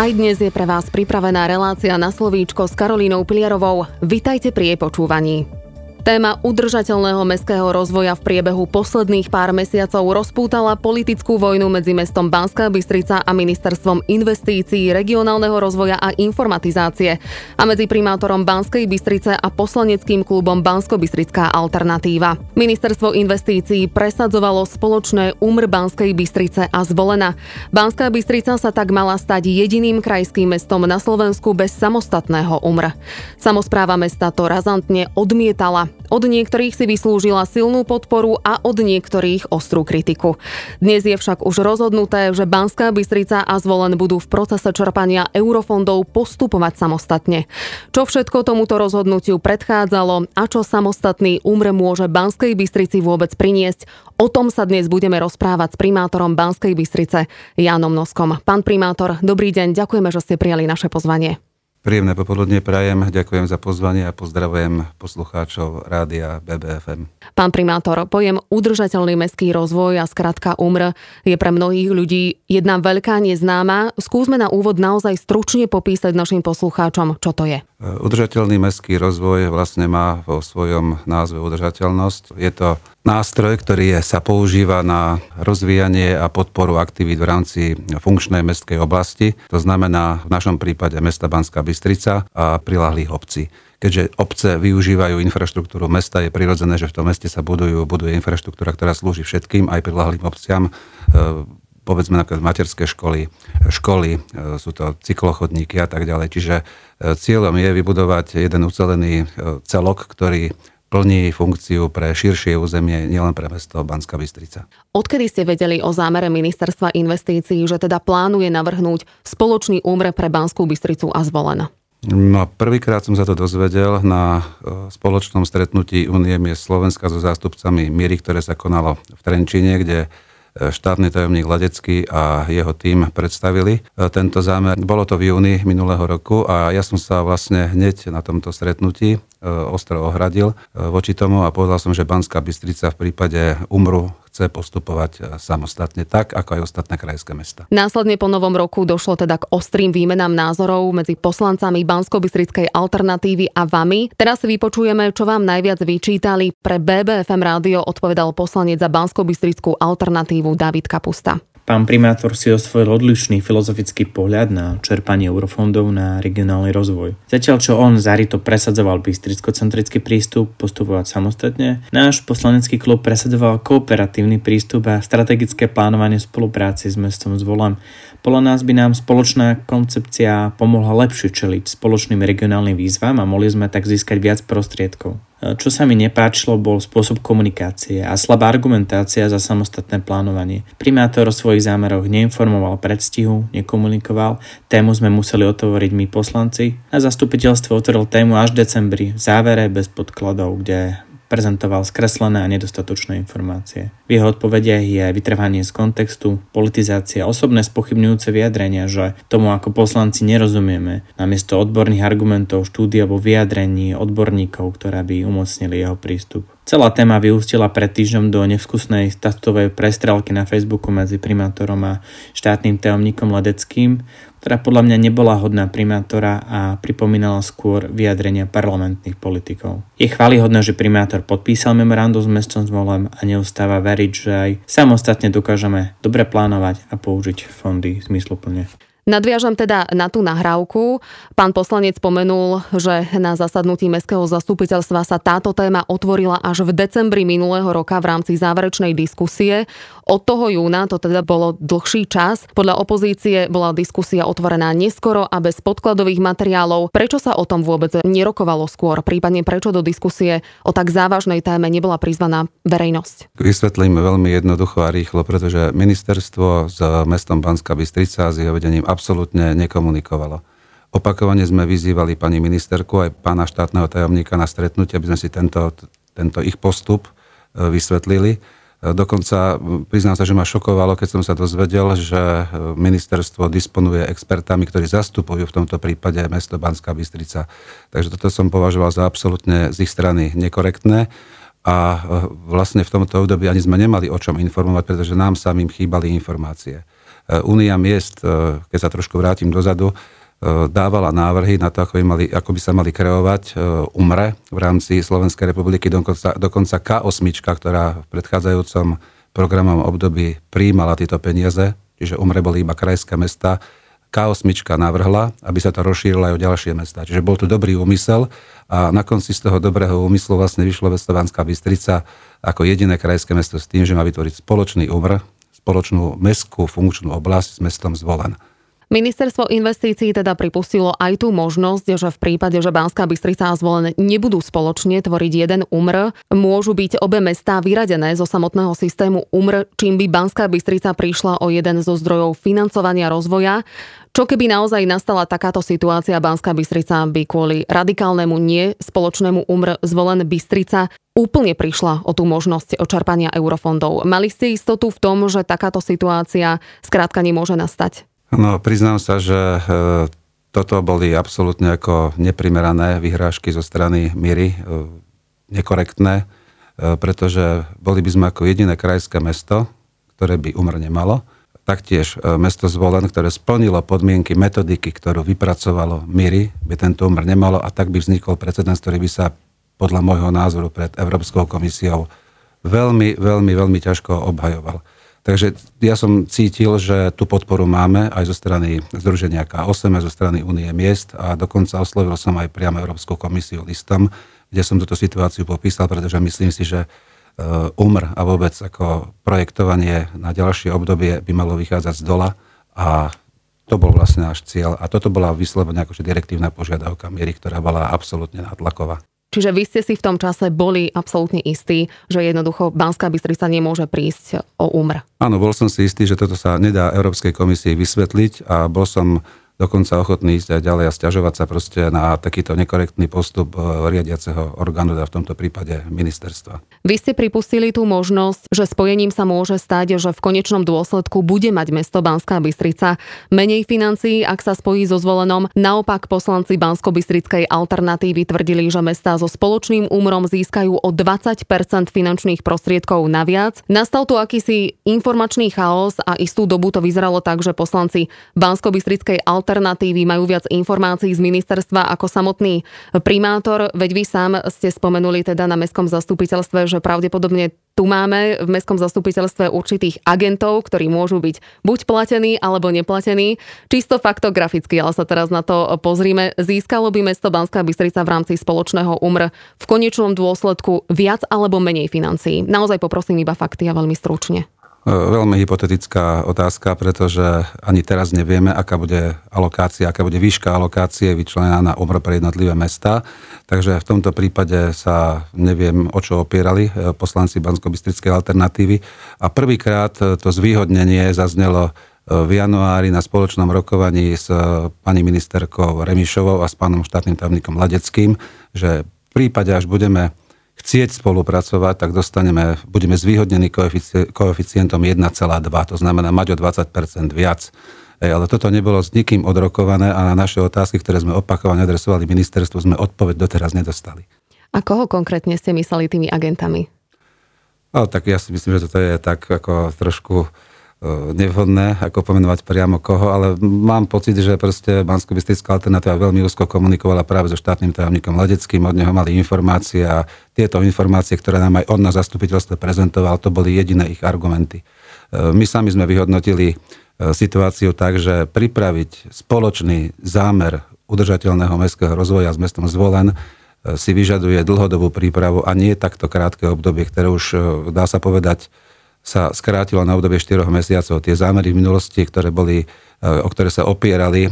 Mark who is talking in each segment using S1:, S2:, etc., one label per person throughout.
S1: Aj dnes je pre vás pripravená relácia na slovíčko s Karolínou Pliarovou. Vitajte pri jej počúvaní. Téma udržateľného mestského rozvoja v priebehu posledných pár mesiacov rozpútala politickú vojnu medzi mestom Banská Bystrica a ministerstvom investícií, regionálneho rozvoja a informatizácie a medzi primátorom Banskej Bystrice a poslaneckým klubom Bansko-Bystrická alternatíva. Ministerstvo investícií presadzovalo spoločné UMR Banskej Bystrice a zvolená. Banská Bystrica sa tak mala stať jediným krajským mestom na Slovensku bez samostatného UMR. Samozpráva mesta to razantne odmietala od niektorých si vyslúžila silnú podporu a od niektorých ostrú kritiku. Dnes je však už rozhodnuté, že Banská Bystrica a Zvolen budú v procese čerpania eurofondov postupovať samostatne. Čo všetko tomuto rozhodnutiu predchádzalo a čo samostatný úmre môže Banskej Bystrici vôbec priniesť, o tom sa dnes budeme rozprávať s primátorom Banskej Bystrice Jánom Noskom. Pán primátor, dobrý deň, ďakujeme, že ste prijali naše pozvanie.
S2: Príjemné popoludne prajem, ďakujem za pozvanie a pozdravujem poslucháčov rádia BBFM.
S1: Pán primátor, pojem udržateľný mestský rozvoj a skratka UMR je pre mnohých ľudí jedna veľká neznáma. Skúsme na úvod naozaj stručne popísať našim poslucháčom, čo to je.
S2: Udržateľný mestský rozvoj vlastne má vo svojom názve udržateľnosť. Je to nástroj, ktorý je, sa používa na rozvíjanie a podporu aktivít v rámci funkčnej mestskej oblasti. To znamená v našom prípade mesta Banská Bystrica a prilahlých obcí. Keďže obce využívajú infraštruktúru mesta, je prirodzené, že v tom meste sa budujú, buduje infraštruktúra, ktorá slúži všetkým, aj prilahlým obciam povedzme napríklad materské školy, školy, e, sú to cyklochodníky a tak ďalej. Čiže e, cieľom je vybudovať jeden ucelený e, celok, ktorý plní funkciu pre širšie územie, nielen pre mesto Banská Bystrica.
S1: Odkedy ste vedeli o zámere ministerstva investícií, že teda plánuje navrhnúť spoločný úmre pre Banskú Bystricu a zvolená?
S2: No prvýkrát som sa to dozvedel na spoločnom stretnutí Unie miest Slovenska so zástupcami Míry, ktoré sa konalo v Trenčine, kde štátny tajomník Ladecký a jeho tým predstavili e, tento zámer. Bolo to v júni minulého roku a ja som sa vlastne hneď na tomto stretnutí e, ostro ohradil e, voči tomu a povedal som, že Banská Bystrica v prípade umru chce postupovať e, samostatne, tak ako aj ostatné krajské mesta.
S1: Následne po novom roku došlo teda k ostrým výmenám názorov medzi poslancami bansko alternatívy a vami. Teraz si vypočujeme, čo vám najviac vyčítali. Pre BBFM rádio odpovedal poslanec za bansko alternatívu David Kapusta.
S3: Pán primátor si osvojil odlišný filozofický pohľad na čerpanie eurofondov na regionálny rozvoj. Zatiaľ čo on zarito presadzoval bystricko-centrický prístup postupovať samostatne, náš poslanecký klub presadzoval kooperatívny prístup a strategické plánovanie spolupráci s mestom Zvolem. Podľa nás by nám spoločná koncepcia pomohla lepšie čeliť spoločným regionálnym výzvam a mohli sme tak získať viac prostriedkov. Čo sa mi nepáčilo, bol spôsob komunikácie a slabá argumentácia za samostatné plánovanie. Primátor o svojich zámeroch neinformoval predstihu, nekomunikoval, tému sme museli otvoriť my poslanci a zastupiteľstvo otvoril tému až v decembri, v závere bez podkladov, kde prezentoval skreslené a nedostatočné informácie. V jeho odpovediach je vytrvanie z kontextu, politizácia, osobné spochybňujúce vyjadrenia, že tomu ako poslanci nerozumieme, namiesto odborných argumentov, štúdí alebo vyjadrení odborníkov, ktoré by umocnili jeho prístup. Celá téma vyústila pred týždňom do nevkusnej statutovej prestrelky na Facebooku medzi primátorom a štátnym tajomníkom Ledeckým, ktorá podľa mňa nebola hodná primátora a pripomínala skôr vyjadrenia parlamentných politikov. Je chválihodné, že primátor podpísal memorandum s mestom Zvolem a neustáva veriť, že aj samostatne dokážeme dobre plánovať a použiť fondy zmysluplne.
S1: Nadviažem teda na tú nahrávku. Pán poslanec spomenul, že na zasadnutí Mestského zastupiteľstva sa táto téma otvorila až v decembri minulého roka v rámci záverečnej diskusie. Od toho júna to teda bolo dlhší čas. Podľa opozície bola diskusia otvorená neskoro a bez podkladových materiálov. Prečo sa o tom vôbec nerokovalo skôr? Prípadne prečo do diskusie o tak závažnej téme nebola prizvaná verejnosť?
S2: Vysvetlím veľmi jednoducho a rýchlo, pretože ministerstvo s mestom Banská Bystrica s jeho vedením absolútne nekomunikovalo. Opakovane sme vyzývali pani ministerku aj pána štátneho tajomníka na stretnutie, aby sme si tento, tento ich postup e, vysvetlili. E, dokonca priznám sa, že ma šokovalo, keď som sa dozvedel, že e, ministerstvo disponuje expertami, ktorí zastupujú v tomto prípade mesto Banská Bystrica. Takže toto som považoval za absolútne z ich strany nekorektné a vlastne v tomto období ani sme nemali o čom informovať, pretože nám samým chýbali informácie. Únia miest, keď sa trošku vrátim dozadu, dávala návrhy na to, ako by, mali, ako by sa mali kreovať UMRE v rámci Slovenskej republiky, dokonca, dokonca K8, ktorá v predchádzajúcom programovom období príjmala tieto peniaze, čiže UMRE boli iba krajské mesta, K8 navrhla, aby sa to rozšírilo aj o ďalšie mesta. Čiže bol tu dobrý úmysel a na konci z toho dobrého úmyslu vlastne vyšlo Vestovanská Bystrica ako jediné krajské mesto s tým, že má vytvoriť spoločný UMR, spoločnú mestskú funkčnú oblasť s mestom Zvolen.
S1: Ministerstvo investícií teda pripustilo aj tú možnosť, že v prípade, že Banská Bystrica a Zvolen nebudú spoločne tvoriť jeden UMR, môžu byť obe mestá vyradené zo samotného systému UMR, čím by Banská Bystrica prišla o jeden zo zdrojov financovania rozvoja. Čo keby naozaj nastala takáto situácia, Banská Bystrica by kvôli radikálnemu nie spoločnému UMR zvolen Bystrica úplne prišla o tú možnosť očerpania eurofondov. Mali ste istotu v tom, že takáto situácia skrátka nemôže nastať?
S2: No, priznám sa, že e, toto boli absolútne ako neprimerané vyhrážky zo strany Miry, e, nekorektné, e, pretože boli by sme ako jediné krajské mesto, ktoré by umr nemalo. Taktiež mesto Zvolen, ktoré splnilo podmienky metodiky, ktorú vypracovalo Miry, by tento umr nemalo a tak by vznikol precedens, ktorý by sa podľa môjho názoru pred Európskou komisiou veľmi, veľmi, veľmi ťažko obhajoval. Takže ja som cítil, že tú podporu máme aj zo strany Združenia K8, aj zo strany Únie miest a dokonca oslovil som aj priamo Európsku komisiu listom, kde som túto situáciu popísal, pretože myslím si, že UMR a vôbec ako projektovanie na ďalšie obdobie by malo vychádzať z dola a to bol vlastne náš cieľ. A toto bola vyslovene akože direktívna požiadavka miery, ktorá bola absolútne nátlaková.
S1: Čiže vy ste si v tom čase boli absolútne istí, že jednoducho Banská Bystrica nemôže prísť o úmr.
S2: Áno, bol som si istý, že toto sa nedá Európskej komisii vysvetliť a bol som dokonca ochotný ísť aj ďalej a stiažovať sa proste na takýto nekorektný postup eh, riadiaceho orgánu, teda v tomto prípade ministerstva.
S1: Vy ste pripustili tú možnosť, že spojením sa môže stať, že v konečnom dôsledku bude mať mesto Banská Bystrica menej financií, ak sa spojí so zvolenom. Naopak poslanci Bansko-Bystrickej alternatívy tvrdili, že mestá so spoločným úmrom získajú o 20% finančných prostriedkov naviac. Nastal tu akýsi informačný chaos a istú dobu to vyzeralo tak, že poslanci Bansko-Bystrickej alternatívy alternatívy majú viac informácií z ministerstva ako samotný primátor. Veď vy sám ste spomenuli teda na mestskom zastupiteľstve, že pravdepodobne tu máme v mestskom zastupiteľstve určitých agentov, ktorí môžu byť buď platení alebo neplatení. Čisto faktograficky, ale sa teraz na to pozrime. Získalo by mesto Banská Bystrica v rámci spoločného UMR v konečnom dôsledku viac alebo menej financií. Naozaj poprosím iba fakty a veľmi stručne.
S2: E, veľmi hypotetická otázka, pretože ani teraz nevieme, aká bude alokácia, aká bude výška alokácie vyčlenená na umr pre jednotlivé mesta. Takže v tomto prípade sa neviem, o čo opierali e, poslanci bansko alternatívy. A prvýkrát to zvýhodnenie zaznelo e, v januári na spoločnom rokovaní s pani ministerkou Remišovou a s pánom štátnym tajomníkom Ladeckým, že v prípade, až budeme chcieť spolupracovať, tak dostaneme, budeme zvýhodnení koeficientom 1,2, to znamená mať o 20 viac. Ej, ale toto nebolo s nikým odrokované a na naše otázky, ktoré sme opakovane adresovali ministerstvu, sme odpoveď doteraz nedostali.
S1: A koho konkrétne ste mysleli tými agentami?
S2: Ale tak ja si myslím, že toto je tak ako trošku nevhodné, ako pomenovať priamo koho, ale mám pocit, že proste bansko alternatíva veľmi úzko komunikovala práve so štátnym tajomníkom Ledeckým, od neho mali informácie a tieto informácie, ktoré nám aj on na zastupiteľstve prezentoval, to boli jediné ich argumenty. E, my sami sme vyhodnotili e, situáciu tak, že pripraviť spoločný zámer udržateľného mestského rozvoja s mestom Zvolen si vyžaduje dlhodobú prípravu a nie takto krátke obdobie, ktoré už dá sa povedať sa skrátilo na obdobie 4 mesiacov. Tie zámery v minulosti, ktoré boli, e, o ktoré sa opierali e,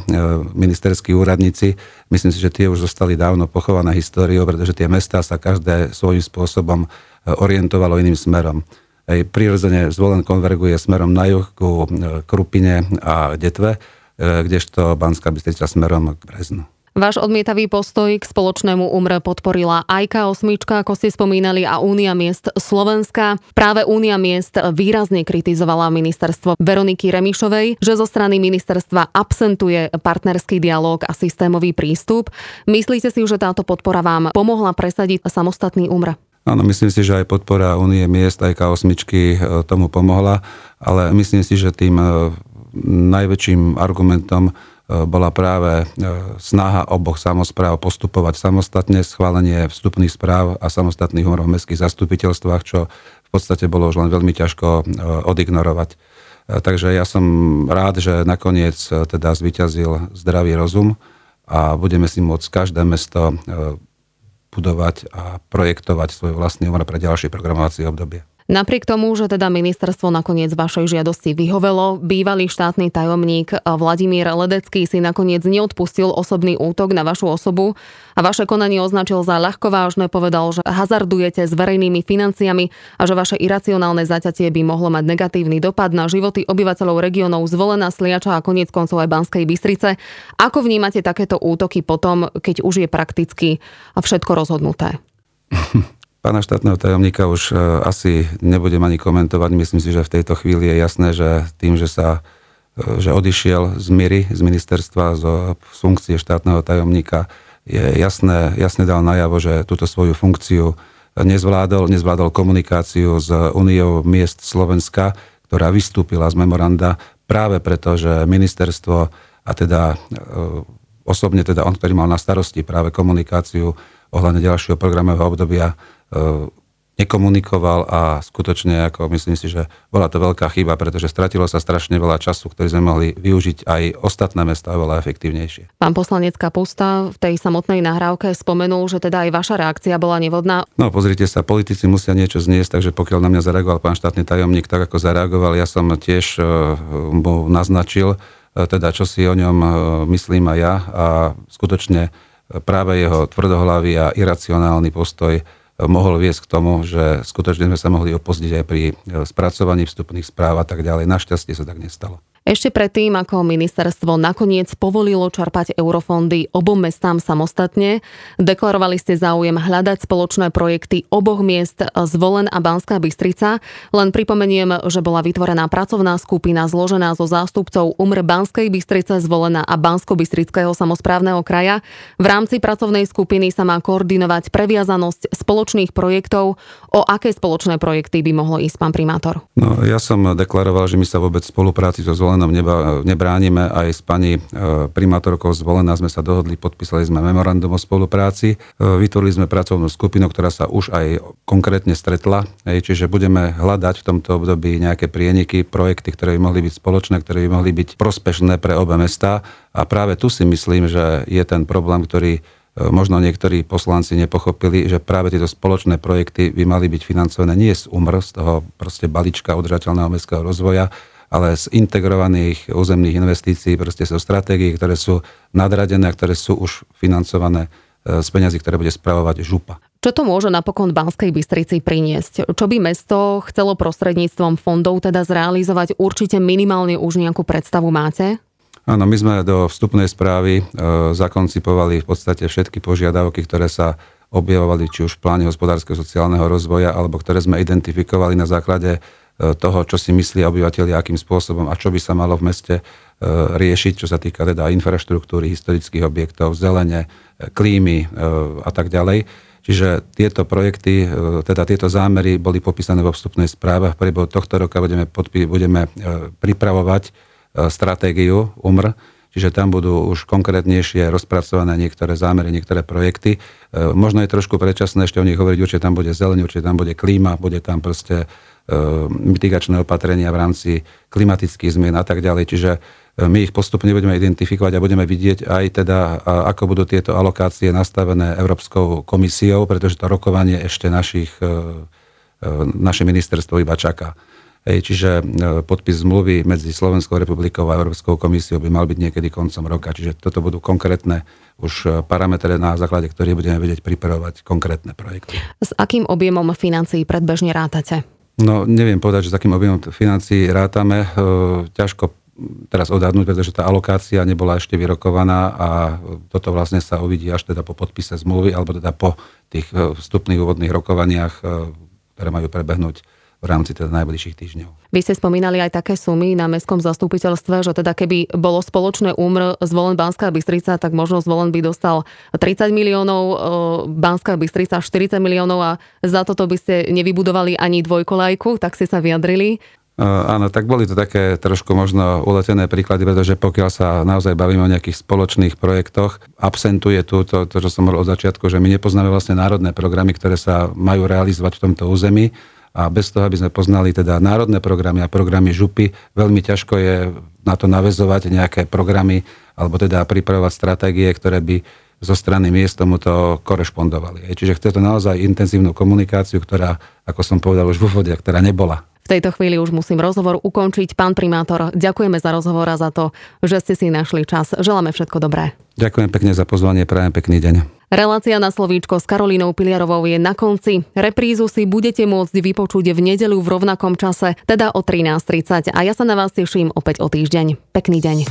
S2: ministerskí úradníci, myslím si, že tie už zostali dávno pochované históriou, pretože tie mestá sa každé svojím spôsobom e, orientovalo iným smerom. Prirodzene zvolen konverguje smerom na juh ku Krupine a Detve, kdežto Banská Bystrica smerom k Breznu.
S1: Váš odmietavý postoj k spoločnému umre podporila aj K8, ako ste spomínali, a Únia miest Slovenska. Práve Únia miest výrazne kritizovala ministerstvo Veroniky Remišovej, že zo strany ministerstva absentuje partnerský dialog a systémový prístup. Myslíte si, že táto podpora vám pomohla presadiť samostatný umre?
S2: Áno, myslím si, že aj podpora Únie miest, aj K8 tomu pomohla, ale myslím si, že tým najväčším argumentom bola práve snaha oboch samozpráv postupovať samostatne, schválenie vstupných správ a samostatných umrov v mestských zastupiteľstvách, čo v podstate bolo už len veľmi ťažko odignorovať. Takže ja som rád, že nakoniec teda zvyťazil zdravý rozum a budeme si môcť každé mesto budovať a projektovať svoj vlastný umor pre ďalšie programovacie obdobie.
S1: Napriek tomu, že teda ministerstvo nakoniec vašej žiadosti vyhovelo, bývalý štátny tajomník Vladimír Ledecký si nakoniec neodpustil osobný útok na vašu osobu a vaše konanie označil za ľahkovážne, povedal, že hazardujete s verejnými financiami a že vaše iracionálne zaťatie by mohlo mať negatívny dopad na životy obyvateľov regiónov zvolená Sliača a koniec koncov aj Banskej Bystrice. Ako vnímate takéto útoky potom, keď už je prakticky všetko rozhodnuté?
S2: Pána štátneho tajomníka už e, asi nebudem ani komentovať. Myslím si, že v tejto chvíli je jasné, že tým, že sa e, že odišiel z Miry, z ministerstva, z funkcie štátneho tajomníka, je jasné, jasne dal najavo, že túto svoju funkciu nezvládol, nezvládol komunikáciu s Uniou miest Slovenska, ktorá vystúpila z memoranda práve preto, že ministerstvo a teda e, osobne teda on, ktorý mal na starosti práve komunikáciu ohľadne ďalšieho programového obdobia, nekomunikoval a skutočne, ako myslím si, že bola to veľká chyba, pretože stratilo sa strašne veľa času, ktorý sme mohli využiť aj ostatné mesta oveľa efektívnejšie.
S1: Pán poslanec Kapusta v tej samotnej nahrávke spomenul, že teda aj vaša reakcia bola nevodná.
S2: No pozrite sa, politici musia niečo zniesť, takže pokiaľ na mňa zareagoval pán štátny tajomník tak, ako zareagoval, ja som tiež e, mu naznačil, e, teda čo si o ňom myslím aj ja a skutočne práve jeho tvrdohlavý a iracionálny postoj mohol viesť k tomu, že skutočne sme sa mohli opozdiť aj pri e, spracovaní vstupných správ a tak ďalej. Našťastie sa tak nestalo.
S1: Ešte predtým, ako ministerstvo nakoniec povolilo čerpať eurofondy obom mestám samostatne, deklarovali ste záujem hľadať spoločné projekty oboch miest Zvolen a Banská Bystrica. Len pripomeniem, že bola vytvorená pracovná skupina zložená zo zástupcov UMR Banskej Bystrice, Zvolená a Bansko-Bystrického samozprávneho kraja. V rámci pracovnej skupiny sa má koordinovať previazanosť spoločných projektov. O aké spoločné projekty by mohlo ísť pán primátor?
S2: No, ja som deklaroval, že my sa vôbec spolupráci so Zvolenou zvolenom neba, nebránime. Aj s pani e, primátorkou zvolená sme sa dohodli, podpísali sme memorandum o spolupráci. E, vytvorili sme pracovnú skupinu, ktorá sa už aj konkrétne stretla. Čiže budeme hľadať v tomto období nejaké prieniky, projekty, ktoré by mohli byť spoločné, ktoré by mohli byť prospešné pre obe mesta. A práve tu si myslím, že je ten problém, ktorý e, možno niektorí poslanci nepochopili, že práve tieto spoločné projekty by mali byť financované nie z UMR, z toho proste balíčka udržateľného mestského rozvoja, ale z integrovaných územných investícií, proste zo stratégií, ktoré sú nadradené a ktoré sú už financované e, z peňazí, ktoré bude spravovať župa.
S1: Čo to môže napokon Banskej Bystrici priniesť? Čo by mesto chcelo prostredníctvom fondov teda zrealizovať? Určite minimálne už nejakú predstavu máte?
S2: Áno, my sme do vstupnej správy e, zakoncipovali v podstate všetky požiadavky, ktoré sa objavovali či už v pláne hospodárskeho sociálneho rozvoja, alebo ktoré sme identifikovali na základe toho, čo si myslia obyvateľi, akým spôsobom a čo by sa malo v meste e, riešiť, čo sa týka teda infraštruktúry, historických objektov, zelene, e, klímy a tak ďalej. Čiže tieto projekty, teda tieto zámery boli popísané vo vstupnej správe. V priebehu tohto roka budeme, podpí, budeme pripravovať stratégiu UMR, čiže tam budú už konkrétnejšie rozpracované niektoré zámery, niektoré projekty. Možno je trošku predčasné ešte o nich hovoriť, určite tam bude zeleň, určite tam bude klíma, bude tam proste E, mitigačné opatrenia v rámci klimatických zmien a tak ďalej. Čiže e, my ich postupne budeme identifikovať a budeme vidieť aj teda, ako budú tieto alokácie nastavené Európskou komisiou, pretože to rokovanie ešte našich, e, naše ministerstvo iba čaká. Čiže podpis zmluvy medzi Slovenskou republikou a Európskou komisiou by mal byť niekedy koncom roka. Čiže toto budú konkrétne už parametre, na základe ktorých budeme vedieť pripravovať konkrétne projekty.
S1: S akým objemom financií predbežne rátate?
S2: No neviem povedať, že s akým objemom financií rátame. E, ťažko teraz odhadnúť, pretože tá alokácia nebola ešte vyrokovaná a toto vlastne sa uvidí až teda po podpise zmluvy alebo teda po tých e, vstupných úvodných rokovaniach, e, ktoré majú prebehnúť v rámci teda najbližších týždňov.
S1: Vy ste spomínali aj také sumy na mestskom zastupiteľstve, že teda keby bolo spoločné úmr zvolen Banská Bystrica, tak možno zvolen by dostal 30 miliónov, e, Banská Bystrica 40 miliónov a za toto by ste nevybudovali ani dvojkolajku, tak ste sa vyjadrili.
S2: áno, tak boli to také trošku možno uletené príklady, pretože pokiaľ sa naozaj bavíme o nejakých spoločných projektoch, absentuje tu to, to, čo som mal od začiatku, že my nepoznáme vlastne národné programy, ktoré sa majú realizovať v tomto území a bez toho, aby sme poznali teda národné programy a programy župy, veľmi ťažko je na to navezovať nejaké programy alebo teda pripravovať stratégie, ktoré by zo strany miest tomuto korešpondovali. Čiže chce to naozaj intenzívnu komunikáciu, ktorá, ako som povedal už v úvode, ktorá nebola.
S1: V tejto chvíli už musím rozhovor ukončiť. Pán primátor, ďakujeme za rozhovor a za to, že ste si našli čas. Želáme všetko dobré.
S2: Ďakujem pekne za pozvanie, prajem pekný deň.
S1: Relácia na slovíčko s Karolínou Piliarovou je na konci. Reprízu si budete môcť vypočuť v nedeľu v rovnakom čase, teda o 13.30. A ja sa na vás teším opäť o týždeň. Pekný deň.